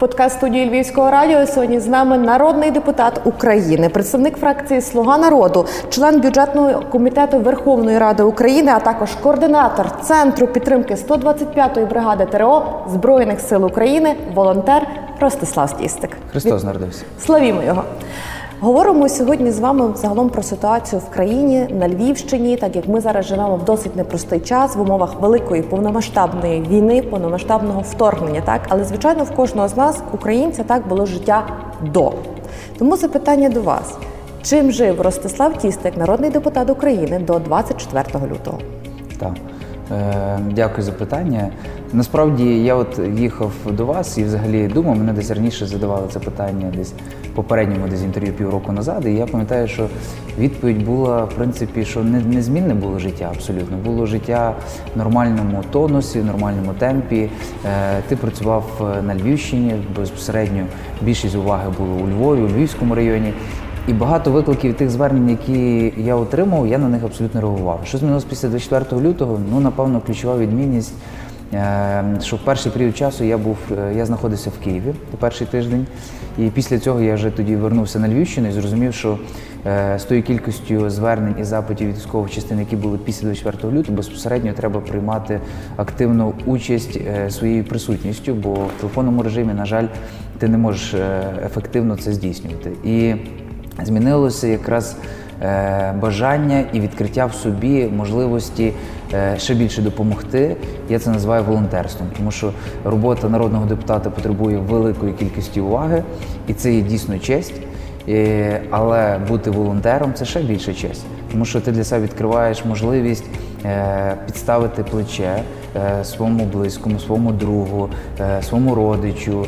Подкаст студії Львівського радіо сьогодні з нами народний депутат України, представник фракції Слуга народу, член бюджетного комітету Верховної Ради України, а також координатор центру підтримки 125-ї бригади ТРО Збройних сил України, волонтер Ростислав Стістик. Христос народився. Славімо його. Говоримо сьогодні з вами загалом про ситуацію в країні на Львівщині, так як ми зараз живемо в досить непростий час в умовах великої повномасштабної війни, повномасштабного вторгнення. Так, але звичайно, в кожного з нас, українця, так було життя до. Тому запитання до вас: чим жив Ростислав Тістик, народний депутат України, до 24 лютого? Так. Е, Дякую за питання. Насправді я от їхав до вас і взагалі думав, мене десь раніше задавали це питання десь попередньому десь інтерв'ю півроку назад. І я пам'ятаю, що відповідь була в принципі, що не, незмінне було життя абсолютно. Було життя в нормальному тонусі, в нормальному темпі. Е, Ти працював на Львівщині безпосередньо. Більшість уваги було у Львові, у Львівському районі. І багато викликів тих звернень, які я отримав, я на них абсолютно реагував. Що змінилось після 24 лютого? Ну, напевно, ключова відмінність, е, що в перший період часу я був, е, я знаходився в Києві перший тиждень, і після цього я вже тоді вернувся на Львівщину і зрозумів, що е, з тою кількістю звернень і запитів військових частин, які були після 24 лютого, безпосередньо треба приймати активну участь своєю присутністю, бо в телефонному режимі, на жаль, ти не можеш ефективно це здійснювати. І Змінилося якраз е, бажання і відкриття в собі можливості е, ще більше допомогти. Я це називаю волонтерством, тому що робота народного депутата потребує великої кількості уваги, і це є дійсно честь. Е, але бути волонтером це ще більше честь, тому що ти для себе відкриваєш можливість підставити плече своєму близькому, своєму другу, своєму родичу,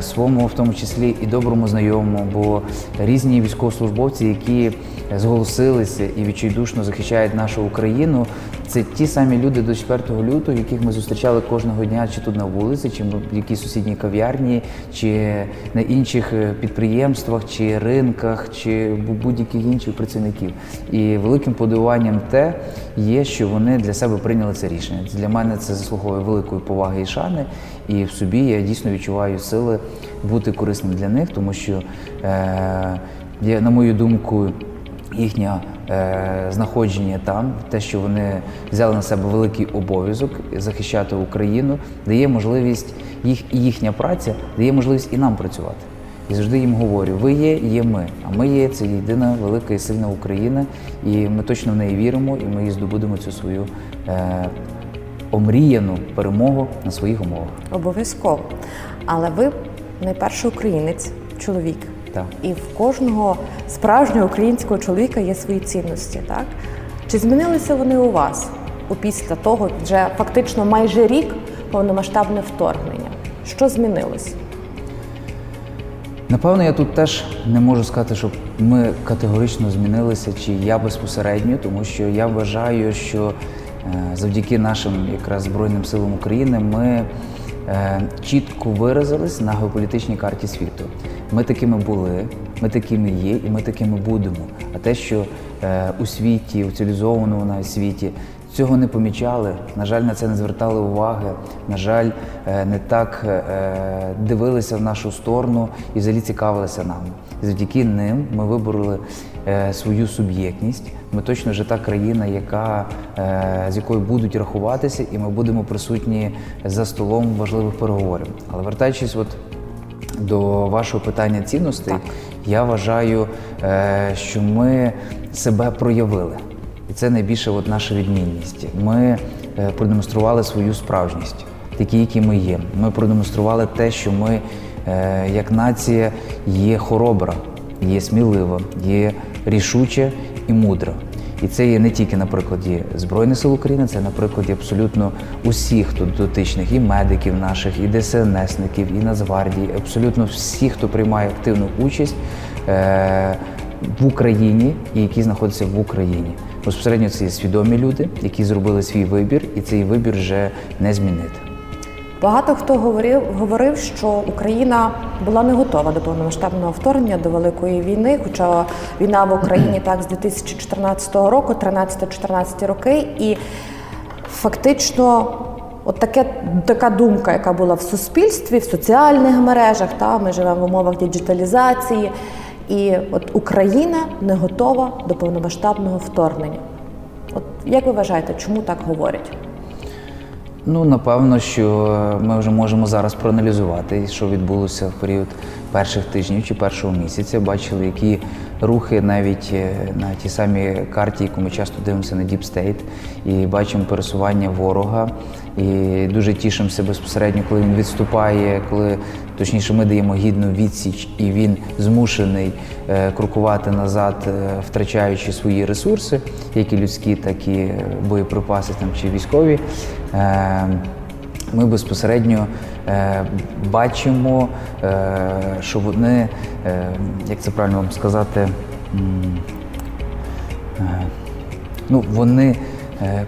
своєму, в тому числі і доброму знайомому, бо різні військовослужбовці, які зголосилися і відчайдушно захищають нашу Україну, це ті самі люди до 4 лютого, яких ми зустрічали кожного дня, чи тут на вулиці, чи в якійсь сусідній кав'ярні, чи на інших підприємствах, чи ринках, чи будь-яких інших працівників. І великим подивуванням те є, що вони для себе прийняли це рішення. Для мене це заслуговує великої поваги і шани, і в собі я дійсно відчуваю сили бути корисним для них, тому що, е, на мою думку, їхнє е, знаходження там, те, що вони взяли на себе великий обов'язок захищати Україну, дає можливість їх і їхня праця дає можливість і нам працювати. І завжди їм говорю: ви є, є ми. А ми є це єдина велика і сильна Україна, і ми точно в неї віримо, і ми її здобудемо цю свою е, омріяну перемогу на своїх умовах. Обов'язково. Але ви найперший українець, чоловік. Так. І в кожного справжнього українського чоловіка є свої цінності. Так? Чи змінилися вони у вас у після того, вже фактично майже рік повномасштабне вторгнення? Що змінилось? Напевно, я тут теж не можу сказати, що ми категорично змінилися, чи я безпосередньо, тому що я вважаю, що е, завдяки нашим якраз Збройним силам України ми чітко виразились на геополітичній карті світу. Ми такими були, ми такими є, і ми такими будемо. А те, що е, у світі, у цивілізованому навіть світі, цього не помічали. На жаль, на це не звертали уваги. На жаль, е, не так е, дивилися в нашу сторону і взагалі цікавилися нами. І завдяки ним ми вибороли е, свою суб'єктність. Ми точно вже та країна, яка з якою будуть рахуватися, і ми будемо присутні за столом важливих переговорів. Але вертаючись, от до вашого питання цінностей, так. я вважаю, що ми себе проявили. І це найбільше от наша відмінність. Ми е, продемонстрували свою справжність, такі, які ми є. Ми продемонстрували те, що ми, е, як нація, є хоробра, є смілива, є рішуча і мудра. І це є не тільки на прикладі Збройних сил України, це на прикладі абсолютно усіх тут дотичних, і медиків наших, і ДСНСників, і Нацгвардії, абсолютно всіх, хто приймає активну участь е, в Україні і які знаходяться в Україні. Безпосередньо це є свідомі люди, які зробили свій вибір, і цей вибір вже не змінити. Багато хто говорив, говорив, що Україна була не готова до повномасштабного вторгнення до великої війни. Хоча війна в Україні так з 2014 року, 13-14 роки, і фактично от таке, така думка, яка була в суспільстві, в соціальних мережах. Та ми живемо в умовах діджиталізації, і от Україна не готова до повномасштабного вторгнення. От як ви вважаєте, чому так говорять? Ну, напевно, що ми вже можемо зараз проаналізувати, що відбулося в період перших тижнів чи першого місяця. Бачили, які рухи навіть е, на тій самій карті, яку ми часто дивимося на Deep State, і бачимо пересування ворога. І дуже тішимося безпосередньо, коли він відступає, коли точніше ми даємо гідну відсіч, і він змушений е, крокувати назад, е, втрачаючи свої ресурси, як і людські, так і е, боєприпаси там чи військові. Е, ми безпосередньо е, бачимо, е, що вони, як це правильно вам сказати, ну, вони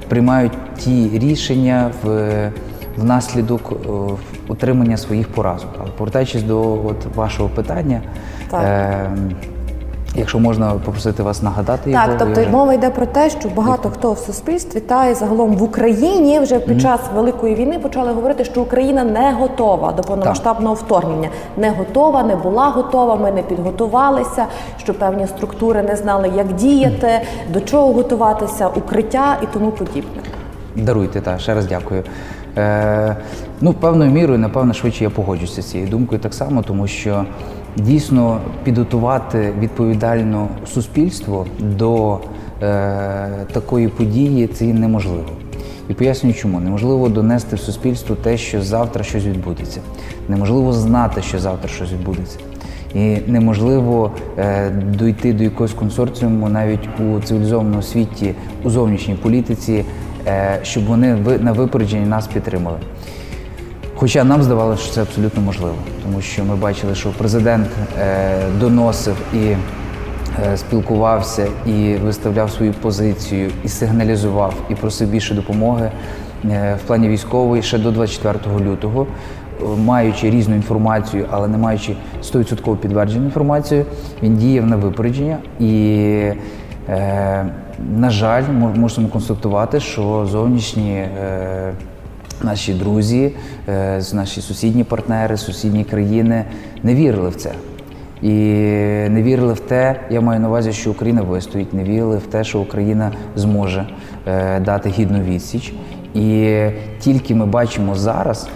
приймають ті рішення в, внаслідок утримання своїх поразок. Але повертаючись до от, вашого питання, Так. е, якщо можна попросити вас нагадати його. Так, тобто вже- мова йде про те, що багато хто в суспільстві та і загалом в Україні вже під час великої війни почали говорити, що Україна не готова до повномасштабного вторгнення. Не готова, не була готова. Ми не підготувалися, що певні структури не знали, як діяти, до чого готуватися, укриття і тому подібне. Даруйте, та ще раз дякую. Е, ну, певною мірою, напевно, швидше я погоджуся з цією думкою так само, тому що дійсно підготувати відповідально суспільство до е, такої події це неможливо. І пояснюю, чому неможливо донести в суспільство те, що завтра щось відбудеться. Неможливо знати, що завтра щось відбудеться. І неможливо е, дойти до якогось консорціуму навіть у цивілізованому світі, у зовнішній політиці, е, щоб вони на випередженні нас підтримали. Хоча нам здавалося, що це абсолютно можливо, тому що ми бачили, що президент е, доносив і е, спілкувався, і виставляв свою позицію, і сигналізував, і просив більше допомоги е, в плані військової ще до 24 лютого, маючи різну інформацію, але не маючи 100% підтверджену інформацію, він діяв на випередження і. На жаль, мо- мусимо констатувати, що зовнішні наші друзі, е, наші сусідні партнери, сусідні країни не вірили в це. І не вірили в те, я маю на увазі, що Україна вистоїть, не вірили в те, що Україна зможе е, дати гідну відсіч. І тільки ми бачимо зараз,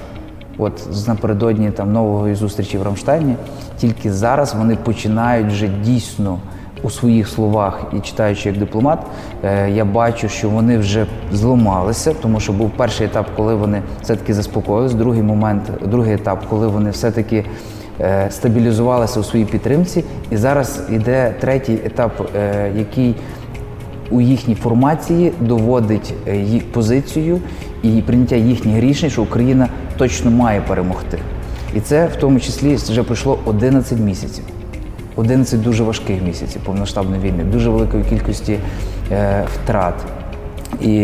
от напередодні там нової зустрічі в Рамштайні, тільки зараз вони починають вже дійсно у своїх словах і читаючи як дипломат, е, я бачу, що вони вже зламалися, тому що був перший етап, коли вони все-таки заспокоїлись, другий момент, другий етап, коли вони все-таки е, стабілізувалися у своїй підтримці, і зараз йде третій етап, е, який у їхній формації доводить їх позицію і прийняття їхніх рішень, що Україна точно має перемогти. І це в тому числі вже пройшло 11 місяців. 11 дуже важких місяців повномасштабної війни, дуже великої кількості е, втрат. І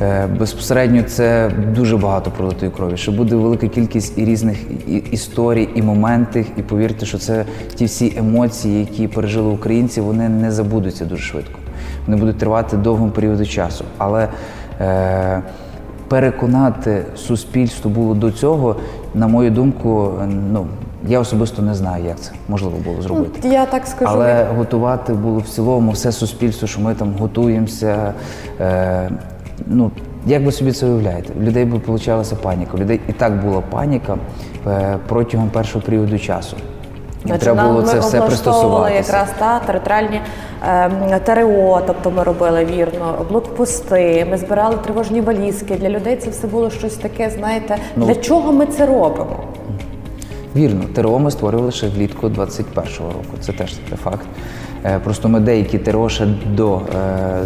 е, безпосередньо це дуже багато пролитої крові. Що буде велика кількість і різних і- історій, і моментів. І повірте, що це ті всі емоції, які пережили українці, вони не забудуться дуже швидко. Вони будуть тривати довгим періоду часу. Але е, переконати суспільство було до цього, на мою думку, ну я особисто не знаю, як це можливо було зробити. Я так скажу. Але готувати було в цілому все суспільство, що ми там готуємося. Е, ну, як ви собі це уявляєте? У людей би получалася паніка. У людей і так була паніка е, протягом першого періоду часу. Їм Значить, треба було це все пристосуватися. якраз та територіальні ем, ТРО, тобто ми робили вірно, блокпости, ми збирали тривожні валізки. Для людей це все було щось таке, знаєте, Ну, для чого ми це робимо? Вірно, ТРО ми створювали ще влітку 21-го року. Це теж це факт. Е, Просто ми деякі ТРО ще до е,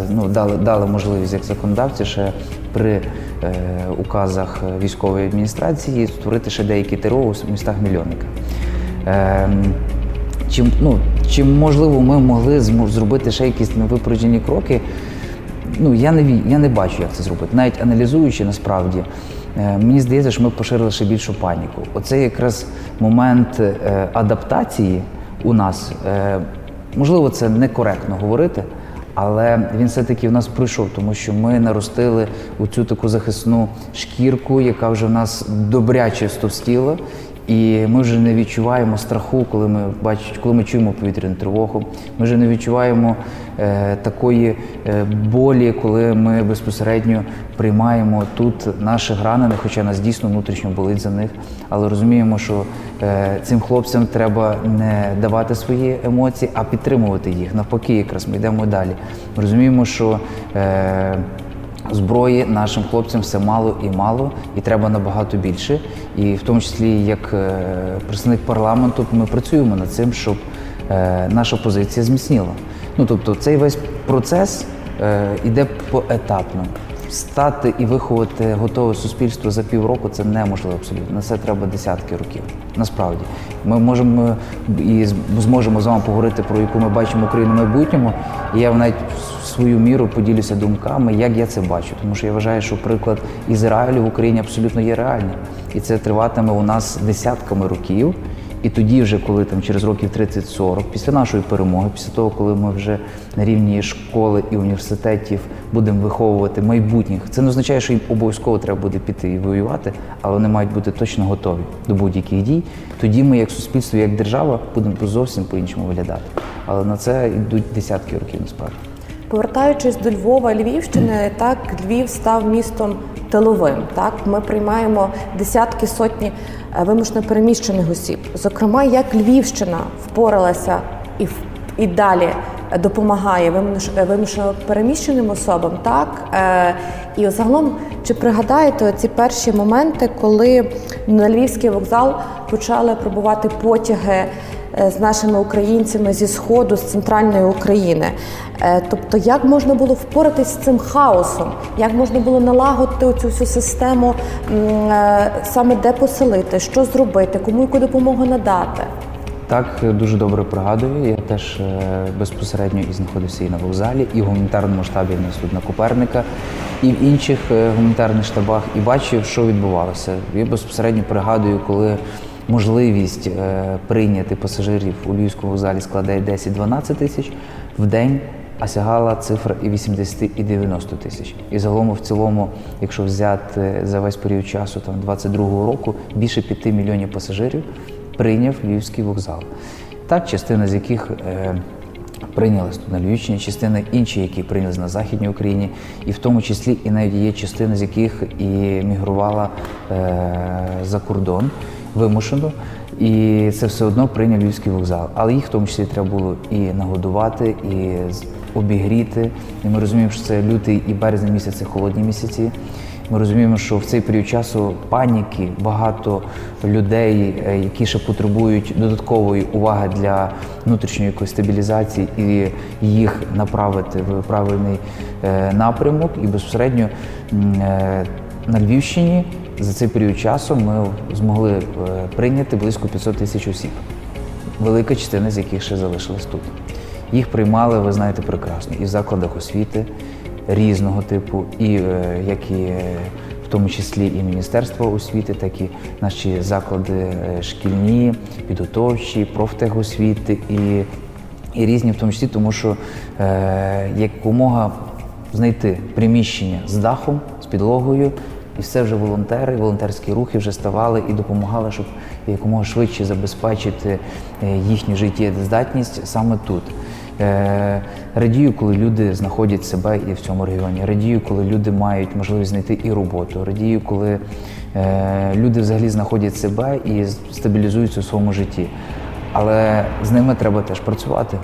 ну дали, дали можливість як законодавці ще при е, указах військової адміністрації створити ще деякі ТРО у містах мільйонниках. Ем, Чим, ну, чим можливо ми могли зробити ще якісь невипереджені кроки, ну я не я не бачу, як це зробити. Навіть аналізуючи насправді, мені здається, що ми поширили ще більшу паніку. Оце якраз момент е, адаптації у нас. е, Можливо, це некоректно говорити, Але він все-таки в нас пройшов, тому що ми наростили у цю таку захисну шкірку, яка вже в нас добряче стовстіла. І ми вже не відчуваємо страху, коли ми бачимо, коли ми чуємо повітряну тривогу. Ми вже не відчуваємо е, такої е, болі, коли ми безпосередньо приймаємо тут наших ранених, хоча нас дійсно внутрішньо болить за них. Але розуміємо, що е, цим хлопцям треба не давати свої емоції, а підтримувати їх. Навпаки, якраз ми йдемо далі. Ми розуміємо, що е, Зброї нашим хлопцям все мало і мало, і треба набагато більше. І в тому числі, як е, представник парламенту, ми працюємо над цим, щоб е, наша позиція зміцніла. Ну тобто, цей весь процес е, іде поетапно. Стати і виховати готове суспільство за півроку це неможливо абсолютно. На це треба десятки років. Насправді, ми можемо і зможемо з вами поговорити про яку ми бачимо Україну в майбутньому. І я навіть свою міру поділюся думками, як я це бачу. Тому що я вважаю, що приклад Ізраїлю в Україні абсолютно є реальним. І це триватиме у нас десятками років. І тоді, вже коли там через років 30-40, після нашої перемоги, після того, коли ми вже на рівні школи і університетів будемо виховувати майбутніх, це не означає, що їм обов'язково треба буде піти і воювати, але вони мають бути точно готові до будь-яких дій. Тоді ми, як суспільство, як держава, будемо зовсім по-іншому виглядати. Але на це йдуть десятки років насправді. Повертаючись до Львова Львівщини, так Львів став містом тиловим. Так ми приймаємо десятки сотні е, вимушено переміщених осіб. Зокрема, як Львівщина впоралася і і далі допомагає е, вимушено переміщеним особам, так Е, і загалом, чи пригадаєте ці перші моменти, коли на Львівський вокзал почали прибувати потяги? з нашими українцями зі сходу, з центральної України. Е, Тобто, як можна було впоратись з цим хаосом, як можна було налагодити цю всю систему, е, саме де поселити, що зробити, кому яку допомогу надати. Так, дуже добре пригадую. Я теж е, безпосередньо і знаходився і на вокзалі, і в гуманітарному штабі в нас тут на Коперника, і в інших гуманітарних штабах, і бачив, що відбувалося. Я безпосередньо пригадую, коли можливість прийняти пасажирів у Львівському вокзалі складає 10-12 тисяч в день. А сягала цифра і 80, і 90 тисяч. І загалом в цілому, якщо взяти за весь період часу, там 22-го року, більше 5 мільйонів пасажирів прийняв Львівський вокзал. Так, частина з яких е, прийнялась тут на Львівщині, частина інші, які прийнялись на Західній Україні, і в тому числі і навіть є частина з яких і мігрувала е, за кордон вимушено. І це все одно прийняв Львівський вокзал. Але їх в тому числі треба було і нагодувати, і обігріти. І ми розуміємо, що це лютий і березень місяці, холодні місяці. Ми розуміємо, що в цей період часу паніки багато людей, е, які ще потребують додаткової уваги для внутрішньої якоїсь стабілізації і їх направити в правильний е, напрямок. І безпосередньо е, на Львівщині за цей період часу ми змогли е, прийняти близько 500 тисяч осіб велика частина з яких ще залишилась тут. Їх приймали, ви знаєте, прекрасно, і в закладах освіти різного типу, і е, як і е, в тому числі і Міністерство освіти, так і наші заклади шкільні, підготовчі, профтехосвіти і, і різні, в тому числі, тому що е, якомога знайти приміщення з дахом, з підлогою. І все вже волонтери, волонтерські рухи вже ставали і допомагали, щоб якомога швидше забезпечити е, їхню життєздатність саме тут. Е, Радію, коли люди знаходять себе і в цьому регіоні. Радію, коли люди мають можливість знайти і роботу. Радію, коли е, люди взагалі знаходять себе і стабілізуються у своєму житті. Але з ними треба теж працювати.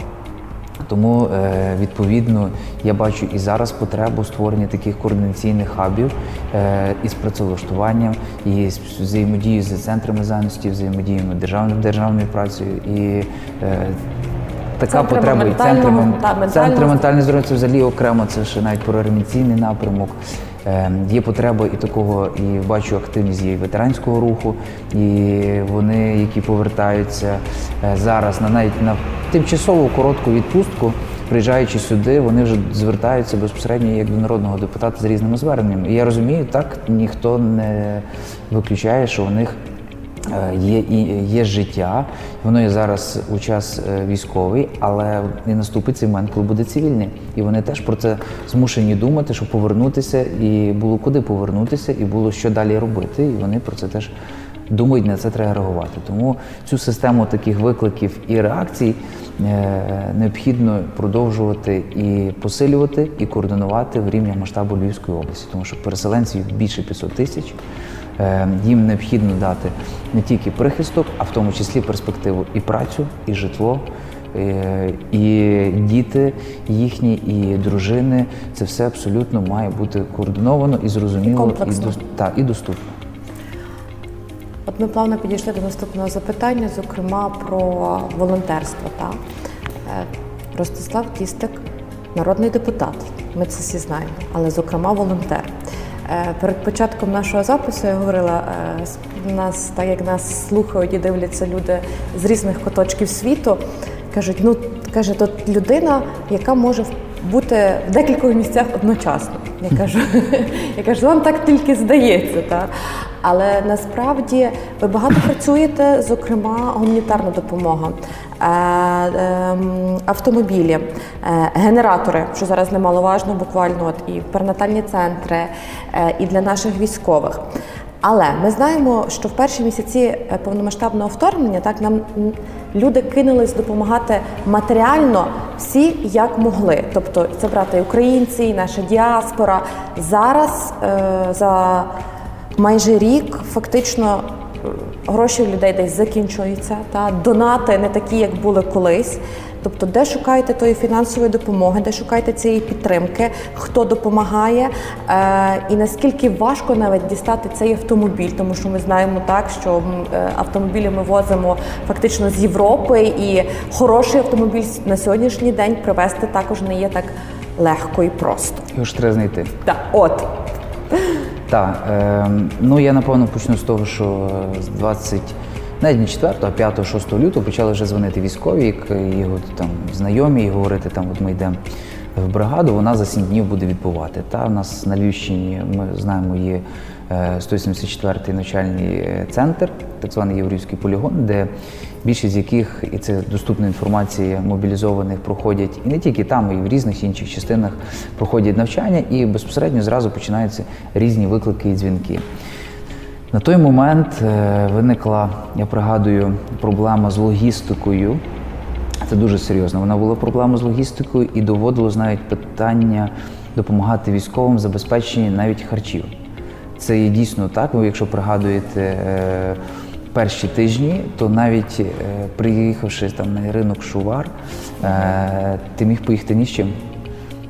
Тому е, відповідно я бачу і зараз потребу створення таких координаційних хабів е, із працевлаштуванням, і з взаємодією з центрами зайності, взаємодією державною державною працею і е, така Центрами потреба і центрами та, центри ментальне здоров'я це взагалі окремо. Це ще навіть про реанімаційний напрямок. Є потреба і такого, і бачу активність і ветеранського руху, і вони, які повертаються зараз на навіть на тимчасову коротку відпустку, приїжджаючи сюди, вони вже звертаються безпосередньо як до народного депутата з різними зверненнями. І я розумію, так ніхто не виключає, що у них Е, Є і є життя, воно є зараз у час е, військовий, але і наступить цей момент, коли буде цивільний. І вони теж про це змушені думати, щоб повернутися, і було куди повернутися, і було що далі робити. І вони про це теж думають, на це треба реагувати. Тому цю систему таких викликів і реакцій необхідно продовжувати і посилювати, і координувати в рівні масштабу Львівської області, тому що переселенців більше 500 тисяч. Е, Їм необхідно дати не тільки прихисток, а в тому числі перспективу і працю, і житло, е, і діти їхні, і дружини. Це все абсолютно має бути координовано і зрозуміло, комплексно. дос- та, і доступно. От ми плавно підійшли до наступного запитання, зокрема про волонтерство. Та? Е, Ростислав Тістик, народний депутат, ми це всі знаємо, але зокрема волонтер. Е, Перед початком нашого запису я говорила, е, нас, так як нас слухають і дивляться люди з різних куточків світу, кажуть, ну каже, тут людина, яка може бути в декількох місцях одночасно. Я кажу, я кажу, вам так тільки здається. Та? Але насправді ви багато працюєте, зокрема, гуманітарна допомога, е, ем, автомобілі, е, генератори, що зараз немаловажно, буквально от і перинатальні центри, е, і для наших військових. Але ми знаємо, що в перші місяці повномасштабного вторгнення так нам люди кинулись допомагати матеріально всі як могли. Тобто це брати і українці, і наша діаспора. Зараз е, за майже рік фактично е, гроші в людей десь закінчуються. Та донати не такі, як були колись. Тобто, де шукаєте тої фінансової допомоги, де шукаєте цієї підтримки, хто допомагає, е, і наскільки важко навіть дістати цей автомобіль, тому що ми знаємо так, що е, автомобілі ми возимо фактично з Європи, і хороший автомобіль на сьогоднішній день привезти також не є так легко і просто. Його ж треба знайти. Так, от Так, е, ну я напевно почну з того, що з 20, навіть не 4, а 5, 6 лютого почали вже дзвонити військові, його там знайомі, і говорити, там от ми йдемо в бригаду, вона за 7 днів буде відбувати. Та у нас на Львівщині ми знаємо є е, 174-й навчальний е, центр, так званий Єврейський полігон, де більшість з яких, і це доступна інформація мобілізованих, проходять і не тільки там, і в різних інших частинах проходять навчання, і безпосередньо зразу починаються різні виклики і дзвінки. На той момент е, виникла, я пригадую, проблема з логістикою. Це дуже серйозно. Вона була проблема з логістикою і доводилось навіть питання допомагати військовим забезпеченні навіть харчів. Це є дійсно так. Ви, якщо пригадуєте е, перші тижні, то навіть е, приїхавши там на ринок Шувар, е, ти міг поїхати ні з чим.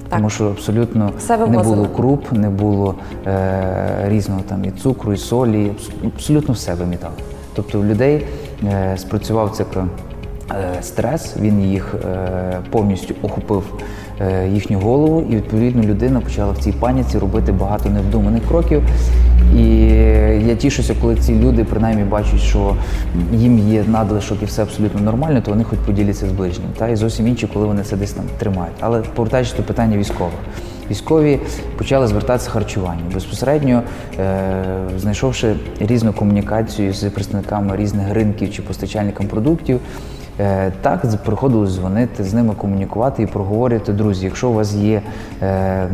Тому що абсолютно Все не було круп, не було е, різного там і цукру, і солі, абсолютно все вимітали. Тобто у людей е, спрацював це е, стрес, він їх е, повністю охопив їхню голову, і відповідно людина почала в цій паніці робити багато невдуманих кроків. І я тішуся, коли ці люди принаймні бачать, що їм є надлишок і все абсолютно нормально, то вони хоч поділяться з ближнім. Та і зовсім інші, коли вони це десь там тримають. Але повертаючись до питання військових. Військові почали звертатися харчуванню. Безпосередньо, е, знайшовши різну комунікацію з представниками різних ринків чи постачальниками продуктів, е, так з- приходилось дзвонити, з ними комунікувати і проговорювати, друзі, якщо у вас є. Е,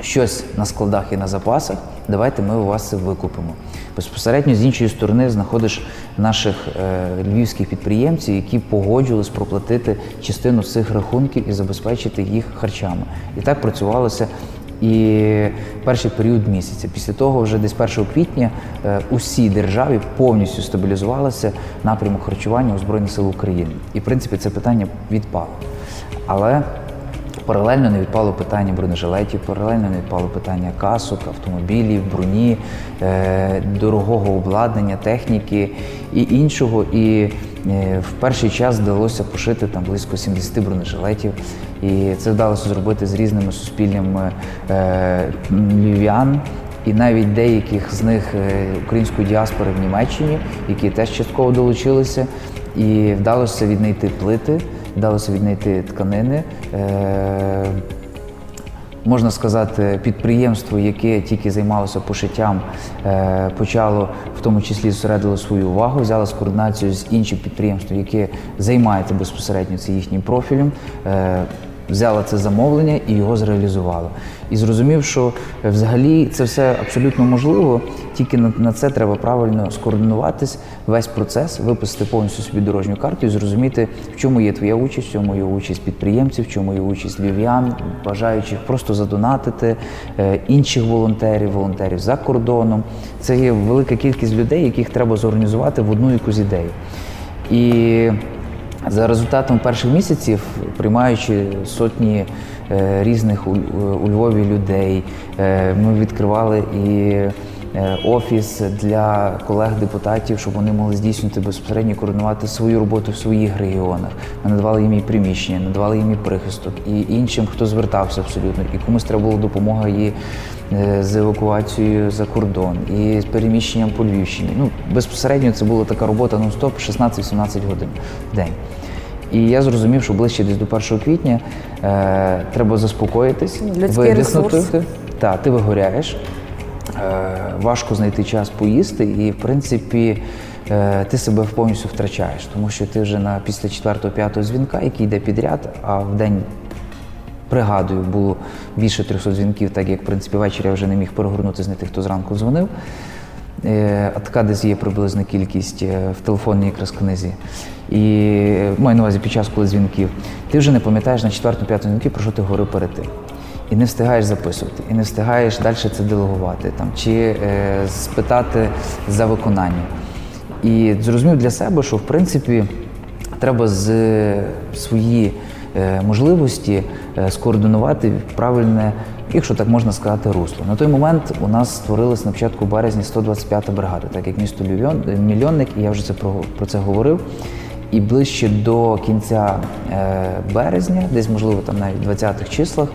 щось на складах і на запасах, давайте ми у вас це викупимо. Безпосередньо з іншої сторони знаходиш наших е, львівських підприємців, які погоджувались проплатити частину цих рахунків і забезпечити їх харчами. І так працювалося і перший період місяця. Після того, вже десь 1 квітня, усі державі повністю стабілізувалися напрямок харчування у Збройних сил України. І в принципі це питання відпало. Але Паралельно не відпало питання бронежилетів, паралельно не відпало питання касок, автомобілів, броні, е, дорогого обладнання, техніки і іншого. І е, в перший час вдалося пошити там близько 70 бронежилетів. І це вдалося зробити з різними суспільними е, львів'ян. І навіть деяких з них української діаспори в Німеччині, які теж частково долучилися, і вдалося віднайти плити, вдалося віднайти тканини. Е, можна сказати, підприємство, яке тільки займалося пошиттям, е, почало в тому числі зосередило свою увагу, взяло з координацію з іншим підприємством, яке займається безпосередньо це їхнім профілем. взяло Взяла це замовлення і його зреалізувала. І зрозумів, що е, взагалі це все абсолютно можливо, тільки на, це треба правильно скоординуватись, весь процес, виписати повністю собі дорожню карту і зрозуміти, в чому є твоя участь, в чому є участь підприємців, в чому є участь львів'ян, бажаючих просто задонатити е, інших волонтерів, волонтерів за кордоном. Це є велика кількість людей, яких треба зорганізувати в одну якусь ідею. І за результатом перших місяців, приймаючи сотні різних у, у Львові людей, е, ми відкривали і е, офіс для колег-депутатів, щоб вони могли здійснювати безпосередньо координувати свою роботу в своїх регіонах. Ми надавали їм і приміщення, надавали їм і прихисток, і іншим, хто звертався абсолютно, і комусь треба була допомога і е, з евакуацією за кордон, і з переміщенням по Львівщині. Ну, безпосередньо це була така робота нон-стоп 16-17 годин в день. І я зрозумів, що ближче десь до 1 квітня е, треба заспокоїтись, Людський ресурс. Так, ти вигоряєш, е, важко знайти час поїсти, і в принципі е, ти себе повністю втрачаєш, тому що ти вже на після 4-5 дзвінка, який йде підряд, а в день. Пригадую, було більше 300 дзвінків, так як в принципі ввечері я вже не міг перегорнути з не тих, хто зранку дзвонив. Е, А така десь є приблизна кількість е, в телефонній якраз книзі. І е, маю на увазі під час, коли дзвінків. Ти вже не пам'ятаєш на 4-5 дзвінки, про що ти говорив перед тим. І не встигаєш записувати, і не встигаєш далі це делегувати там, чи е, спитати за виконання. І зрозумів для себе, що в принципі треба з свої е, можливості е, скоординувати правильне, якщо так можна сказати, русло. На той момент у нас створилась на початку березня 125-та бригада, так як місто мільйонник, і я вже це про, про це говорив. І ближче до кінця е, березня, десь можливо там навіть 20-х числах,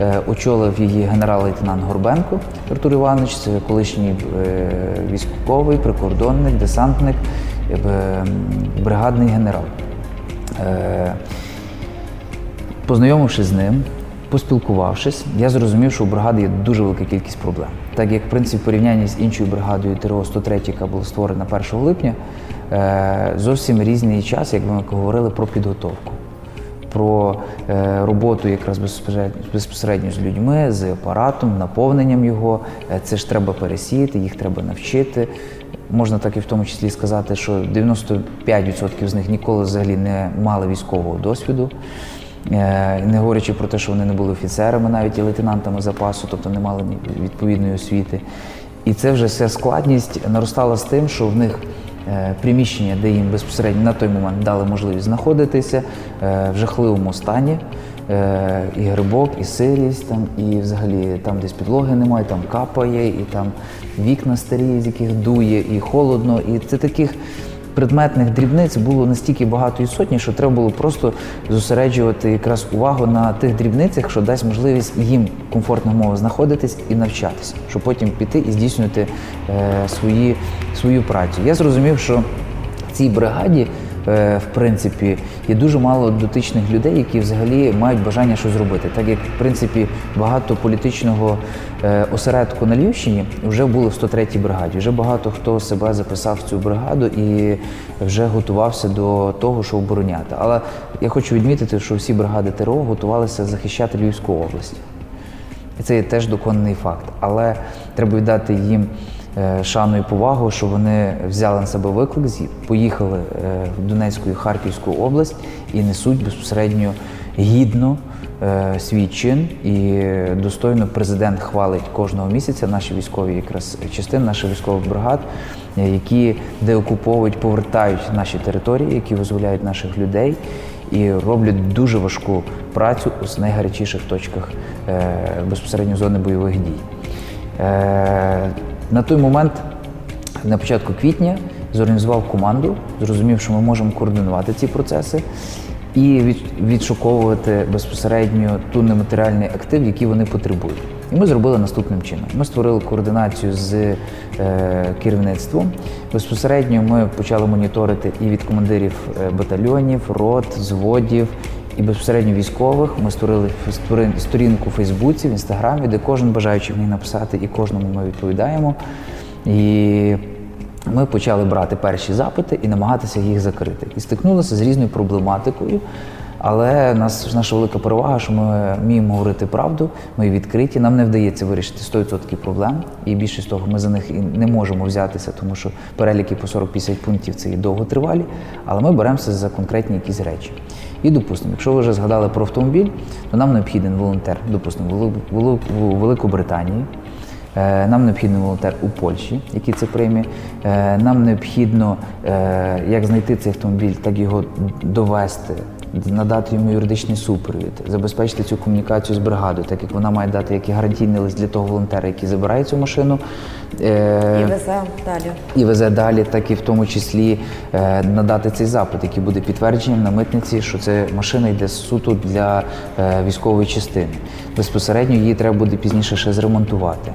е, очолив її генерал-лейтенант Горбенко Артур Іванович, це колишній е, військовий, прикордонник, десантник, бригадний генерал. Познайомившись з ним, поспілкувавшись, я зрозумів, що у бригади є дуже велика кількість проблем. Так як в принципі в порівнянні з іншою бригадою ТРО 103, яка була створена 1 липня, е, зовсім різний час, як ми говорили про підготовку. Про е, роботу якраз безпосередньо, з людьми, з апаратом, наповненням його. Е, це ж треба пересіяти, їх треба навчити. Можна так і в тому числі сказати, що 95% з них ніколи взагалі не мали військового досвіду. Е, Не говорячи про те, що вони не були офіцерами, навіть і лейтенантами запасу, тобто не мали відповідної освіти. І це вже вся складність наростала з тим, що в них е, приміщення, де їм безпосередньо на той момент дали можливість знаходитися е, в жахливому стані. І грибок, і сирість, там, і взагалі там десь підлоги немає, там капає, і там вікна старі, з яких дує, і холодно. І це таких предметних дрібниць було настільки багато і сотні, що треба було просто зосереджувати якраз увагу на тих дрібницях, що дасть можливість їм комфортно умови знаходитись і навчатися, щоб потім піти і здійснювати е, свої, свою працю. Я зрозумів, що цій бригаді. Е, В принципі, є дуже мало дотичних людей, які взагалі мають бажання щось зробити. Так як в принципі багато політичного е, осередку на Львівщині вже були в 103-й бригаді. Вже багато хто себе записав в цю бригаду і вже готувався до того, що обороняти. Але я хочу відмітити, що всі бригади ТРО готувалися захищати Львівську область. І це є теж доконаний факт. Але треба віддати їм шану і повагу, що вони взяли на себе виклик, поїхали е, в Донецьку і Харківську область і несуть безпосередньо гідно е, свій чин. І достойно президент хвалить кожного місяця наші військові якраз частини, наших військових бригад, е, які деокуповують, повертають наші території, які визволяють наших людей і роблять дуже важку працю з найгарячіших точках е, безпосередньо зони бойових дій. Е, на той момент, на початку квітня, зорганізував команду, зрозумів, що ми можемо координувати ці процеси і від, відшуковувати безпосередньо ту нематеріальний актив, який вони потребують. І ми зробили наступним чином. Ми створили координацію з е, керівництвом. Безпосередньо ми почали моніторити і від командирів е, батальйонів, рот, зводів і безпосередньо військових. Ми створили сторінку у Фейсбуці, в Інстаграмі, де кожен бажаючий ній написати, і кожному ми відповідаємо. І ми почали брати перші запити і намагатися їх закрити. І стикнулися з різною проблематикою. Але нас наша велика перевага, що ми вміємо говорити правду, ми відкриті. Нам не вдається вирішити 100% проблем, і більшість того, ми за них і не можемо взятися, тому що переліки по 40-50 пунктів це є довготривалі, але ми беремося за конкретні якісь речі. І, допустимо, якщо ви вже згадали про автомобіль, то нам необхіден волонтер, допустимо, в Великобританії. Е, Нам необхідний волонтер у Польщі, який це прийме. Е, Нам необхідно е, як знайти цей автомобіль, так його довести, надати йому юридичний супровід, забезпечити цю комунікацію з бригадою, так як вона має дати як і гарантійний лист для того волонтера, який забирає цю машину. Е, І везе далі. і везе далі, так і в тому числі е, надати цей запит, який буде підтвердженням на митниці, що це машина йде суто для е, військової частини. Безпосередньо її треба буде пізніше ще зремонтувати,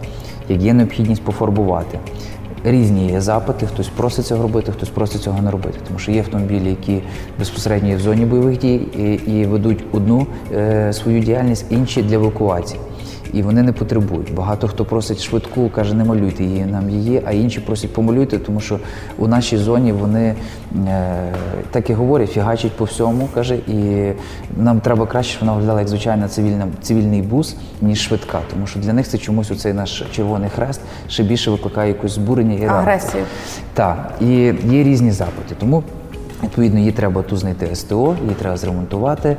як є необхідність пофарбувати. Різні є запити, хтось просить цього робити, хтось просить цього не робити. Тому що є автомобілі, які безпосередньо є в зоні бойових дій і, і ведуть одну е, свою діяльність, інші для евакуації і вони не потребують. Багато хто просить швидку, каже, не малюйте її нам її, а інші просять помалюйте, тому що у нашій зоні вони е, так і говорять, фігачать по всьому, каже, і нам треба краще, щоб вона виглядала як звичайна цивільна, цивільний бус, ніж швидка, тому що для них це чомусь оцей наш червоний хрест ще більше викликає якось збурення і Агресію. Так, і є різні запити. Тому відповідно її треба тут знайти СТО, її треба зремонтувати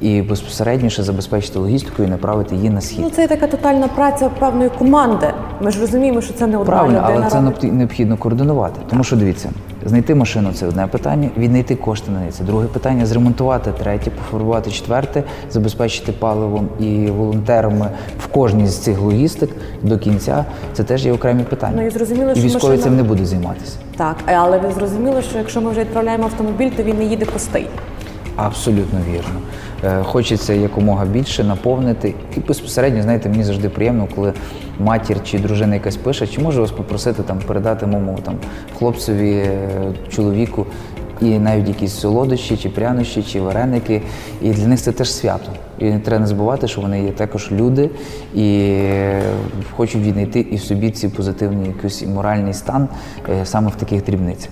і безпосередньо забезпечити логістикою і направити її на схід. Ну це є така тотальна праця певної команди. Ми ж розуміємо, що це не одна Правильно, людина. але це необхідно координувати. Тому що дивіться, знайти машину це одне питання, віднайти кошти на неї це друге питання, зремонтувати третє, пофарбувати четверте, забезпечити паливом і волонтерами в кожній з цих логістик до кінця. Це теж є окремі питання. Ну, і зрозуміло, і військові машина- цим не будуть займатися. Так, але ви зрозуміли, що якщо ми вже відправляємо автомобіль, то він не їде пустий. Абсолютно вірно. Е, Хочеться якомога більше наповнити. І безпосередньо, знаєте, мені завжди приємно, коли матір чи дружина якась пише, чи можу вас попросити там передати моєму там хлопцеві, е, чоловіку. І навіть якісь солодощі, чи прянощі, чи вареники. І для них це теж свято. І не треба не забувати, що вони є також люди і е, хочуть віднайти і в собі ці позитивний якийсь моральний стан саме в таких дрібницях.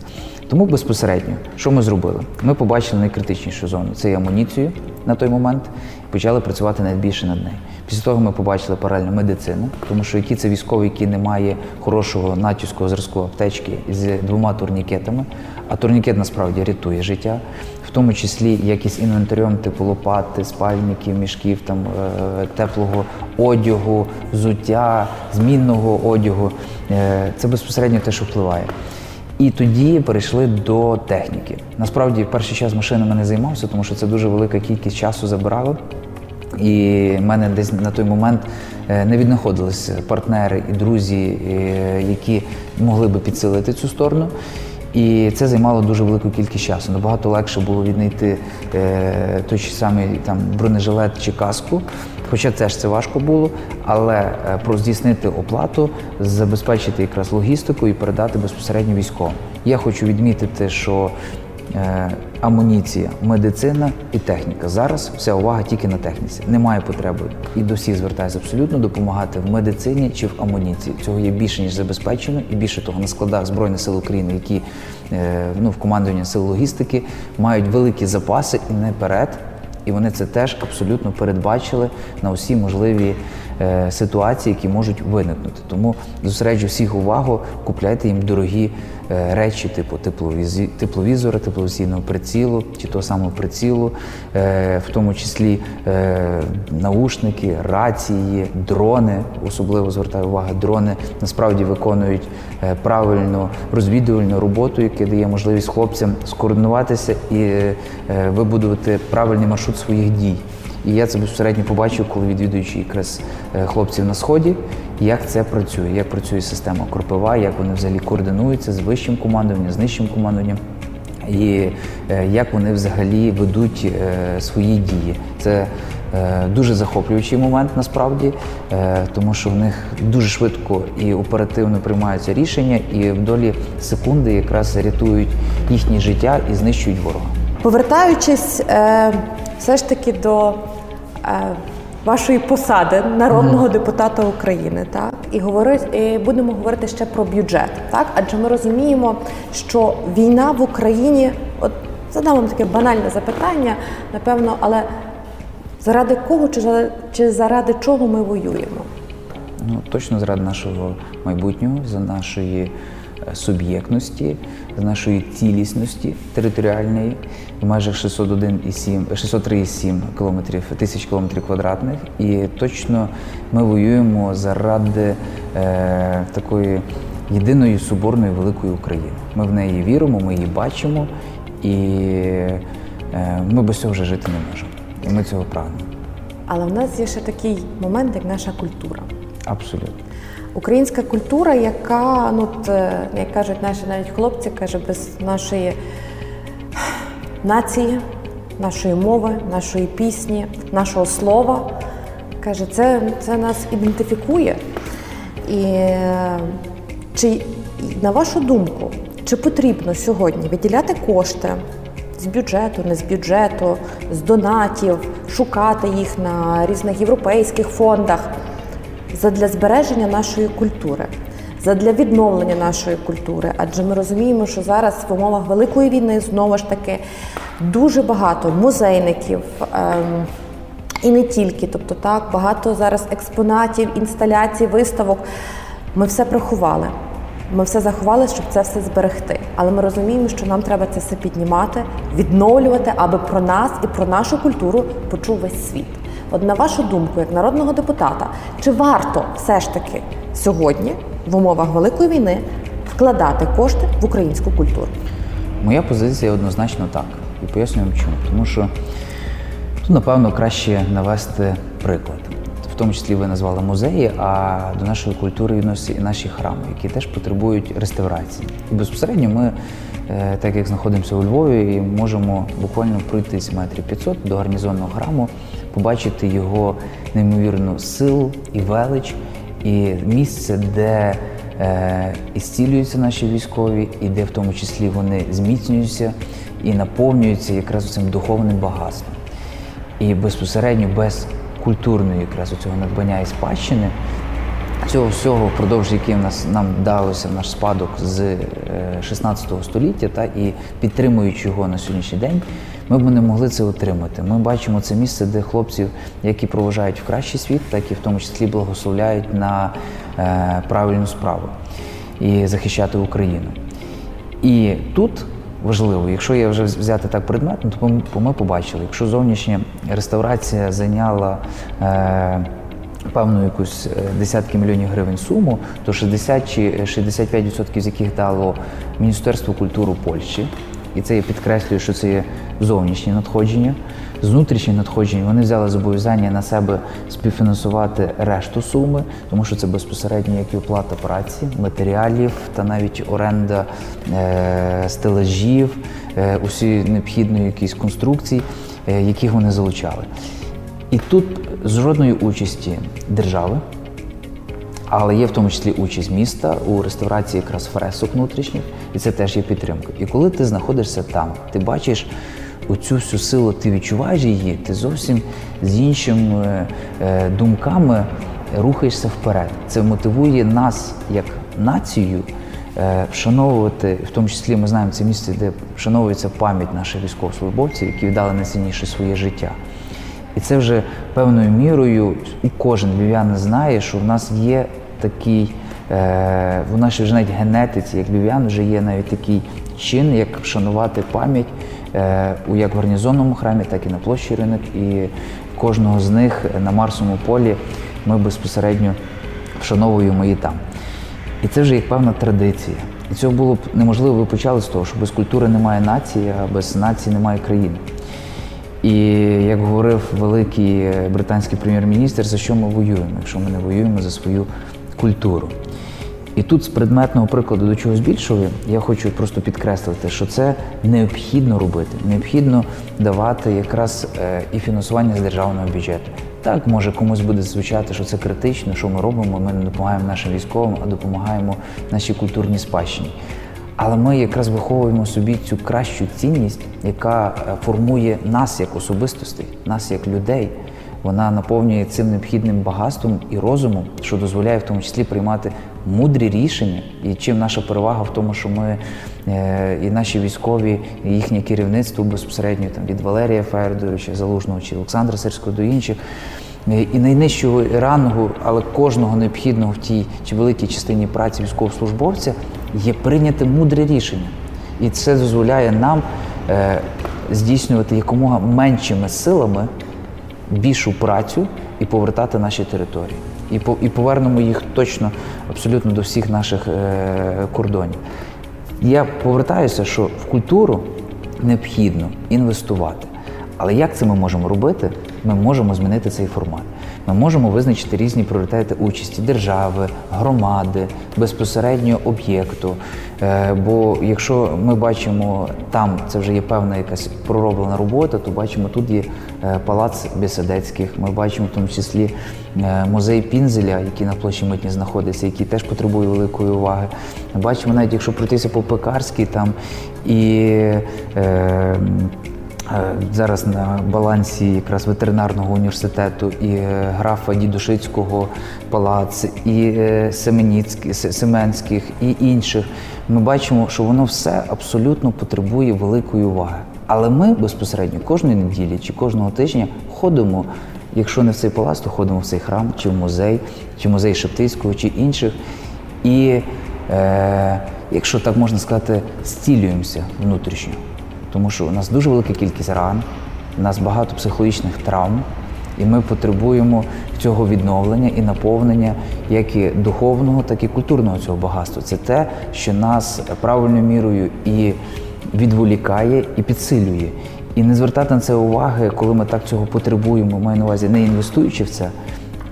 Тому безпосередньо, що ми зробили? Ми побачили найкритичнішу зону це амуніцію на той момент, і почали працювати найбільше над нею. Після того ми побачили паралельно медицину, тому що який це військовий, який не має хорошого натівського зразку аптечки з двома турнікетами, а турнікет насправді рятує життя, в тому числі якісь інвентарем, типу лопати, спальників, мішків, там е, теплого одягу, взуття, змінного одягу. Е, Це безпосередньо те, що впливає. І тоді перейшли до техніки. Насправді, перший час машинами не займався, тому що це дуже велика кількість часу забирало. І в мене десь на той момент е, не віднаходились партнери і друзі, е, які могли би підсилити цю сторону. І це займало дуже велику кількість часу. Набагато легше було віднайти е, той самий там бронежилет чи каску. Хоча теж це важко було, але е, про здійснити оплату, забезпечити якраз логістику і передати безпосередньо військовим. Я хочу відмітити, що амуніція, медицина і техніка. Зараз вся увага тільки на техніці. Немає потреби і до всіх звертаюся абсолютно допомагати в медицині чи в амуніції. Цього є більше ніж забезпечено, і більше того на складах збройних сил України, які е, ну в командуванні сил логістики мають великі запаси і наперед. І вони це теж абсолютно передбачили на усі можливі е, ситуації, які можуть виникнути. Тому зосереджу всіх увагу, купляйте їм дорогі е, речі, типу тепловізора, тепловізійного прицілу чи того самого прицілу, е, в тому числі е, наушники, рації, дрони. Особливо звертаю увагу, дрони насправді виконують е, правильну розвідувальну роботу, яка дає можливість хлопцям скоординуватися і е, вибудувати правильний маршрут своїх дій. І я це безпосередньо побачив, коли відвідуючи якраз е, хлопців на сході, як це працює, як працює система Кропива, як вони взагалі координуються з вищим командуванням, з нижчим командуванням. І е, як вони взагалі ведуть е, свої дії. Це дуже захоплюючий момент насправді, тому що в них дуже швидко і оперативно приймаються рішення, і в долі секунди якраз рятують їхнє життя і знищують ворога. Повертаючись все ж таки до е, вашої посади народного депутата України, так? І говорить, і будемо говорити ще про бюджет, так? Адже ми розуміємо, що війна в Україні, от задам вам таке банальне запитання, напевно, але заради кого чи заради, чи заради чого ми воюємо? Ну, точно заради нашого майбутнього, за нашої суб'єктності, за нашої цілісності територіальної в межах 601,7 603,7 кілометрів тисяч кілометрів квадратних. І точно ми воюємо заради е, такої єдиної соборної великої України. Ми в неї віримо, ми її бачимо, і е, ми без цього вже жити не можемо. І ми цього прагнемо. Але в нас є ще такий момент, як наша культура. Абсолютно. Українська культура, яка, ну, е, як кажуть наші навіть хлопці, каже, без нашої нації, нашої мови, нашої пісні, нашого слова, каже, це, це нас ідентифікує. І чи, на вашу думку, чи потрібно сьогодні виділяти кошти з бюджету, не з бюджету, з донатів, шукати їх на різних європейських фондах? Задля збереження нашої культури, задля відновлення нашої культури. Адже ми розуміємо, що зараз в умовах великої війни знову ж таки дуже багато музейників. Ем, і не тільки, тобто так, багато зараз експонатів, інсталяцій, виставок. Ми все приховали. Ми все заховали, щоб це все зберегти. Але ми розуміємо, що нам треба це все піднімати, відновлювати, аби про нас і про нашу культуру почув весь світ. От на вашу думку, як народного депутата, чи варто все ж таки сьогодні, в умовах великої війни, вкладати кошти в українську культуру? Моя позиція однозначно так. І пояснюю чому. Тому що тут, напевно, краще навести приклад. Тому числі ви назвали музеї, а до нашої культури відносяться і наші храми, які теж потребують реставрації. І безпосередньо ми, е, так як знаходимося у Львові, можемо буквально пройтись метрів 500 до гарнізонного храму, побачити його неймовірну силу і велич, і місце, де е, і зцілюються наші військові, і де в тому числі вони зміцнюються і наповнюються якраз цим духовним багатством. І безпосередньо без культурної якраз цього надбання і спадщини, цього всього, впродовж яким нас нам далося наш спадок з е, 16 століття, та і підтримуючи його на сьогоднішній день, ми б не могли це отримати. Ми бачимо це місце, де хлопців, які проважають в кращий світ, так і в тому числі благословляють на е, правильну справу і захищати Україну. І тут важливо, якщо я вже взяти так предметно, то ми- побачили, якщо зовнішня реставрація зайняла е, певну якусь е, десятки мільйонів гривень суму, то 60 чи 65% з яких дало Міністерство культури Польщі. І це я підкреслюю, що це є зовнішні надходження. З внутрішніх надходжень вони взяли зобов'язання на себе співфінансувати решту суми, тому що це безпосередньо як і оплата праці, матеріалів та навіть оренда е, стелажів, е, усі необхідної якісь конструкцій, е, яких вони залучали. І тут з жодної участі держави, але є в тому числі участь міста у реставрації якраз фресок внутрішніх, і це теж є підтримка. І коли ти знаходишся там, ти бачиш оцю всю силу, ти відчуваєш її, ти зовсім з іншими е, думками рухаєшся вперед. Це мотивує нас як націю е, вшановувати, в тому числі ми знаємо це місце, де вшановується пам'ять наших військовослужбовців, які віддали найцінніше своє життя. І це вже певною мірою у кожен львів'янин знає, що в нас є такий, е, в нашій вже навіть генетиці, як львів'ян, вже є навіть такий чин, як вшанувати пам'ять е, у як гарнізонному храмі, так і на площі ринок. І кожного з них на Марсовому полі ми безпосередньо вшановуємо і там. І це вже як певна традиція. І цього було б неможливо, ви почали з того, що без культури немає нації, а без нації немає країни. І як говорив великий е, британський прем'єр-міністр, за що ми воюємо, якщо ми не воюємо за свою культуру. І тут з предметного прикладу до чогось більшого я хочу просто підкреслити, що це необхідно робити. Необхідно давати якраз е, і фінансування з державного бюджету. Так, може комусь буде звучати, що це критично, що ми робимо. Ми не допомагаємо нашим військовим, а допомагаємо нашій культурній спадщині. Але ми якраз виховуємо собі цю кращу цінність, яка е, формує нас як особистостей, нас як людей. Вона наповнює цим необхідним багатством і розумом, що дозволяє в тому числі приймати мудрі рішення. І чим наша перевага в тому, що ми е, і наші військові, і їхнє керівництво безпосередньо там від Валерія Федоровича Залужного чи Олександра Сирського до інших. е, І найнижчого рангу, але кожного необхідного в тій чи великій частині праці військовослужбовця є прийняти мудре рішення. І це дозволяє нам е, здійснювати якомога меншими силами більшу працю і повертати наші території. І, по- і повернемо їх точно абсолютно до всіх наших е, кордонів. Я повертаюся, що в культуру необхідно інвестувати. Але як це ми можемо робити? Ми можемо змінити цей формат. Ми можемо визначити різні пріоритети участі держави, громади, безпосередньо об'єкту. Е, Бо якщо ми бачимо там, це вже є певна якась пророблена робота, то бачимо, тут є е, палац Бєседецьких, ми бачимо в тому числі е, музей Пінзеля, який на площі Митні знаходиться, який теж потребує великої уваги. Бачимо, навіть якщо пройтися по Пекарській, там і Е, Зараз на балансі якраз ветеринарного університету і е, графа Дідушицького палац, і е, Семенських, і інших. Ми бачимо, що воно все абсолютно потребує великої уваги. Але ми безпосередньо кожної неділі чи кожного тижня ходимо. Якщо не в цей палац, то ходимо в цей храм, чи в музей, чи музей Шептицького, чи інших. І, е, якщо так можна сказати, зцілюємося внутрішньо. Тому що у нас дуже велика кількість ран, у нас багато психологічних травм, і ми потребуємо цього відновлення і наповнення як і духовного, так і культурного цього багатства. Це те, що нас правильною мірою і відволікає, і підсилює. І не звертати на це уваги, коли ми так цього потребуємо, маю на увазі, не інвестуючи в це,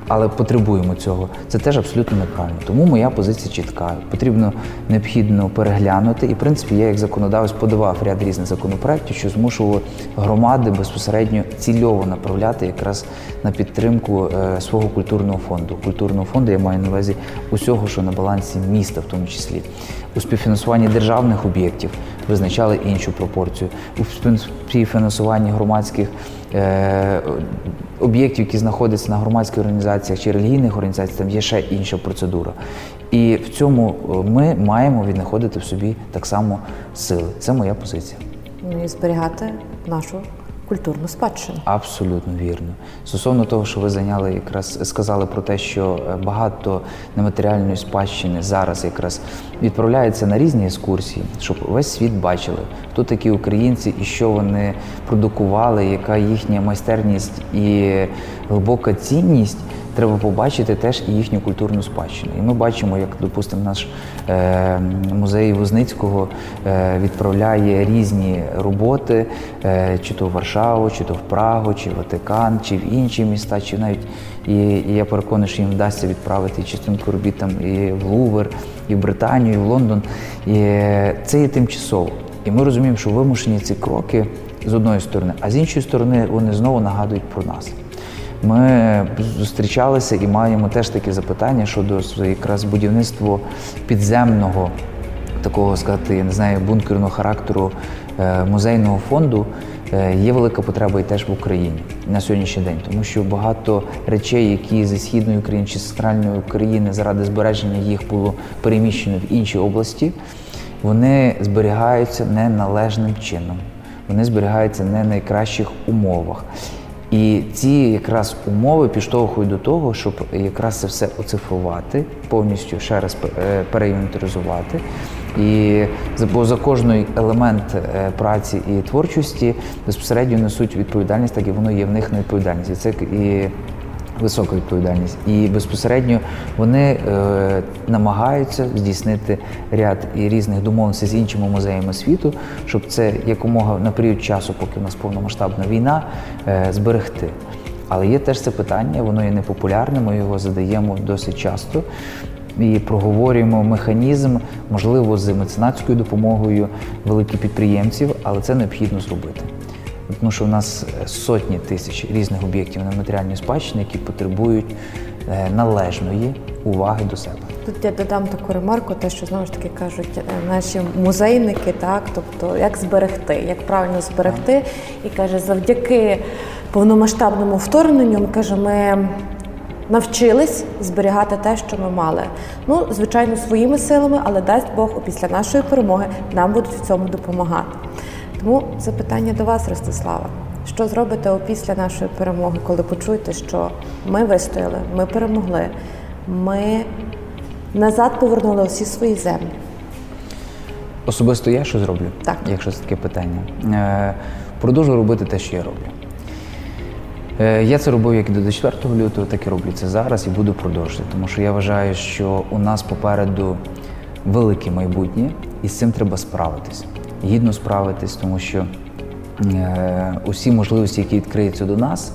але потребуємо цього. Це теж абсолютно неправильно. Тому моя позиція чітка. Потрібно необхідно переглянути. І в принципі я як законодавець подавав ряд різних законопроєктів, що змушували громади безпосередньо цільово направляти якраз на підтримку е, свого культурного фонду. Культурного фонду я маю на увазі усього, що на балансі міста, в тому числі. У співфінансуванні державних об'єктів визначали іншу пропорцію. У співфінансуванні громадських е, об'єктів, які знаходяться на громадських організаціях чи релігійних організаціях, там є ще інша процедура. І в цьому е, ми маємо віднаходити в собі так само сили. Це моя позиція. Ну, І зберігати нашу культурну спадщину. Абсолютно вірно. Стосовно того, що ви зайняли якраз сказали про те, що е, багато нематеріальної спадщини зараз якраз відправляється на різні екскурсії, щоб весь світ бачили, хто такі українці і що вони продукували, яка їхня майстерність і глибока цінність. Треба побачити теж і їхню культурну спадщину. І ми бачимо, як, допустимо, наш е, музей Возницького е, відправляє різні роботи, е, чи то в Варшаву, чи то в Прагу, чи в Ватикан, чи в інші міста, чи навіть і, і я переконаний, що їм вдасться відправити частинку робіт там і в Лувр, і в Британію, і в Лондон. І це є тимчасово. І ми розуміємо, що вимушені ці кроки з одної сторони, а з іншої сторони вони знову нагадують про нас. Ми зустрічалися і маємо теж такі запитання щодо якраз будівництва підземного, такого сказати, я не знаю, бункерного характеру е, музейного фонду. Е, Є велика потреба і теж в Україні на сьогоднішній день, тому що багато речей, які зі східної України чи центральної України заради збереження їх було переміщено в інші області, вони зберігаються неналежним чином. Вони зберігаються не найкращих умовах. І ці якраз умови підштовхують до того, щоб якраз це все оцифрувати, повністю ще раз е, переінвентаризувати. І за- кожний елемент е, праці і творчості безпосередньо несуть відповідальність, так і воно є в них на відповідальність. І це і висока відповідальність. І безпосередньо вони е, намагаються здійснити ряд і різних домовленостей з іншими музеями світу, щоб це якомога на період часу, поки у нас повномасштабна війна, е, зберегти. Але є теж це питання, воно є непопулярне, ми його задаємо досить часто. І проговорюємо механізм, можливо, з меценатською допомогою великих підприємців, але це необхідно зробити. Тому що в нас е, сотні тисяч різних об'єктів на матеріальній спадщини, які потребують е, належної уваги до себе. Тут я додам таку ремарку, те, що знову ж таки кажуть е, наші музейники, так тобто як зберегти, як правильно зберегти, і каже, завдяки повномасштабному вторгненню, каже, ми навчились зберігати те, що ми мали. Ну, звичайно, своїми силами, але дасть Бог після нашої перемоги нам будуть в цьому допомагати. Тому запитання до вас, Ростислава. Що зробите опісля нашої перемоги, коли почуєте, що ми вистояли, ми перемогли, ми назад повернули усі свої землі? Особисто я що зроблю? Так. Якщо це таке питання. Е, продовжую робити те, що я роблю. Е, я це робив як і до 24 лютого, так і роблю це зараз і буду продовжувати. Тому що я вважаю, що у нас попереду велике майбутнє, і з цим треба справитись. Гідно справитись, тому що е, усі можливості, які відкриються до нас.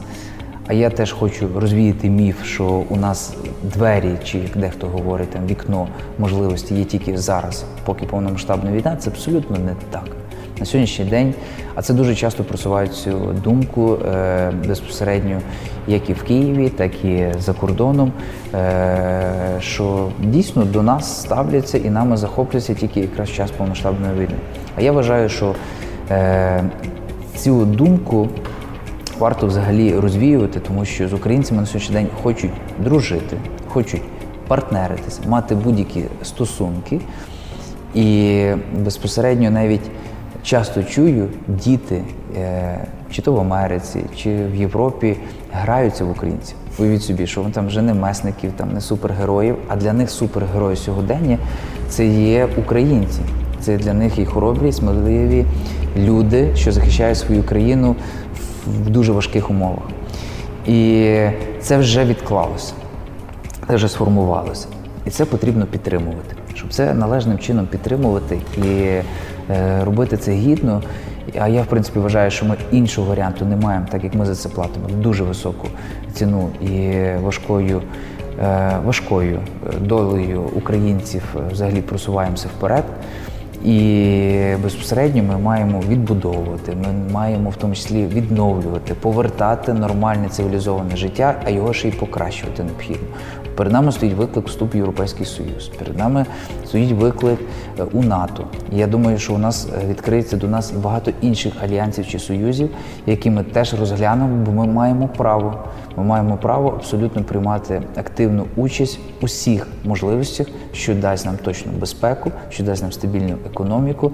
А я теж хочу розвіяти міф, що у нас двері, чи як дехто говорить, там вікно можливості є тільки зараз, поки повномасштабна війна. Це абсолютно не так. На сьогоднішній день, а це дуже часто просувають цю думку е, безпосередньо, як і в Києві, так і за кордоном, е, що дійсно до нас ставляться і нами захопляться тільки якраз час повномасштабної війни. А я вважаю, що е, цю думку варто взагалі розвіювати, тому що з українцями на сьогоднішній день хочуть дружити, хочуть партнеритися, мати будь-які стосунки. І безпосередньо навіть часто чую, діти, е, чи то в Америці, чи в Європі граються в українців. Уявіть собі, що вони там вже не месників, там не супергероїв, а для них супергерої сьогодення це є українці. Це для них і хоробрі, і сміливі люди, що захищають свою країну в дуже важких умовах. І це вже відклалося, це вже сформувалося. І це потрібно підтримувати, щоб це належним чином підтримувати і робити це гідно. А я, в принципі, вважаю, що ми іншого варіанту не маємо, так як ми за це платимо дуже високу ціну і важкою, е, важкою долею українців е, взагалі просуваємося вперед. І безпосередньо ми маємо відбудовувати, ми маємо в тому числі відновлювати, повертати нормальне цивілізоване життя, а його ще й покращувати необхідно. Перед нами стоїть виклик вступ в Європейський Союз. Перед нами стоїть виклик е, у НАТО. І я думаю, що у нас е, відкриється до нас багато інших альянсів чи союзів, які ми теж розглянемо, бо ми маємо право. Ми маємо право абсолютно приймати активну участь у всіх можливостях, що дасть нам точну безпеку, що дасть нам стабільну економіку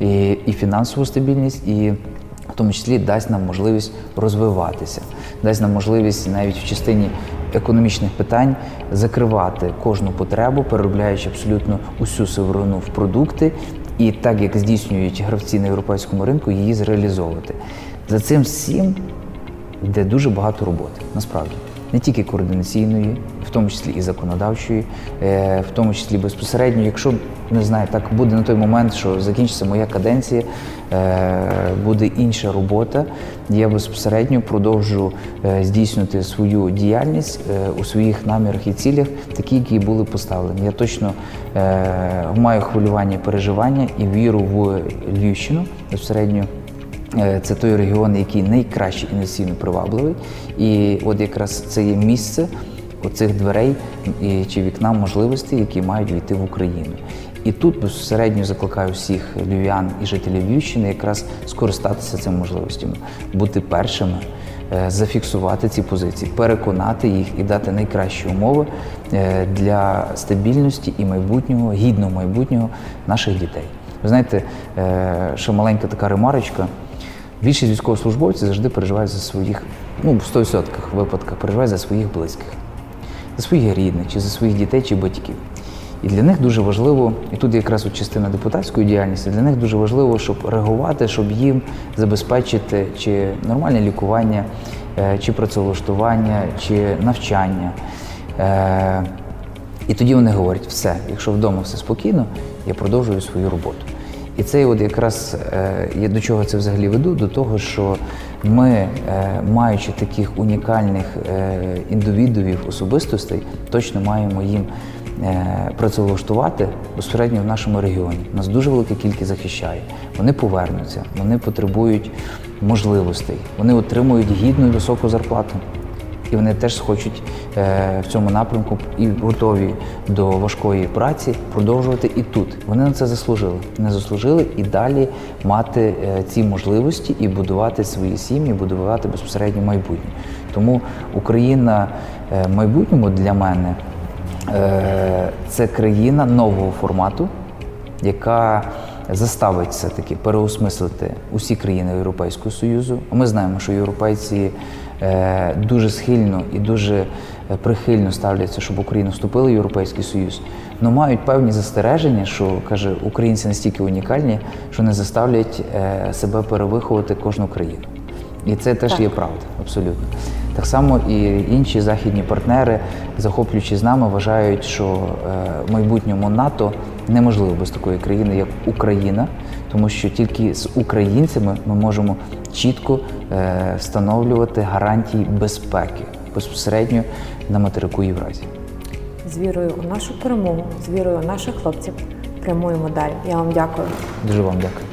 і, і фінансову стабільність, і в тому числі дасть нам можливість розвиватися, дасть нам можливість навіть в частині економічних питань закривати кожну потребу, переробляючи абсолютно усю сировину в продукти, і так як здійснюють гравці на європейському ринку, її зреалізовувати. За цим всім йде дуже багато роботи, насправді. Не тільки координаційної, в тому числі і законодавчої, е, в тому числі безпосередньо, якщо не знаю, так буде на той момент, що закінчиться моя каденція, е, буде інша робота. Я безпосередньо продовжу е, здійснювати свою діяльність у своїх намірах і цілях, такі, які були поставлені. Я точно маю хвилювання, переживання і віру в Львівщину безпосередньо. Е, це той регіон, який найкраще інвестиційно привабливий, і от якраз це є місце оцих дверей чи вікна можливостей, які мають війти в Україну. І тут безпосередньо закликаю всіх львів'ян і жителів Львівщини якраз скористатися цими можливостями, бути першими, е, зафіксувати ці позиції, переконати їх і дати найкращі умови е, для стабільності і майбутнього, гідного майбутнього наших дітей. Ви знаєте, ще маленька така ремарочка. Більшість військовослужбовців завжди переживають за своїх, ну в 100% випадках переживають за своїх близьких, за своїх рідних, чи за своїх дітей чи батьків. І для них дуже важливо, і тут якраз от частина депутатської діяльності, для них дуже важливо, щоб реагувати, щоб їм забезпечити чи нормальне лікування, е, чи працевлаштування, чи навчання. Е, і тоді вони говорять, все, якщо вдома все спокійно, я продовжую свою роботу. І це от якраз е, я до чого це взагалі веду? До того, що ми, е, маючи таких унікальних е, індивідуїв, особистостей, точно маємо їм працевлаштувати безпосередньо в нашому регіоні. Нас дуже велика кількість захищає. Вони повернуться, вони потребують можливостей, вони отримують гідну і високу зарплату. І вони теж хочуть е, в цьому напрямку і готові до важкої праці продовжувати і тут. Вони на це заслужили. Вони заслужили і далі мати е, ці можливості і будувати свої сім'ї, будувати безпосередньо майбутнє. Тому Україна е, в майбутньому для мене це країна нового формату, яка заставить все-таки переосмислити усі країни Європейського Союзу. Ми знаємо, що європейці дуже схильно і дуже е, прихильно ставляться, щоб Україна вступила в Європейський Союз, але мають певні застереження, що каже, українці настільки унікальні, що не заставлять е, себе перевиховувати кожну країну. І це теж Так. є правда, абсолютно. Так само і інші західні партнери, захоплюючи з нами, вважають, що е, в майбутньому НАТО неможливо без такої країни, як Україна, тому що тільки з українцями ми можемо чітко е, встановлювати гарантії безпеки безпосередньо на материку Євразії. З вірою у нашу перемогу, з вірою у наших хлопців прямуємо далі. Я вам дякую. Дуже вам дякую.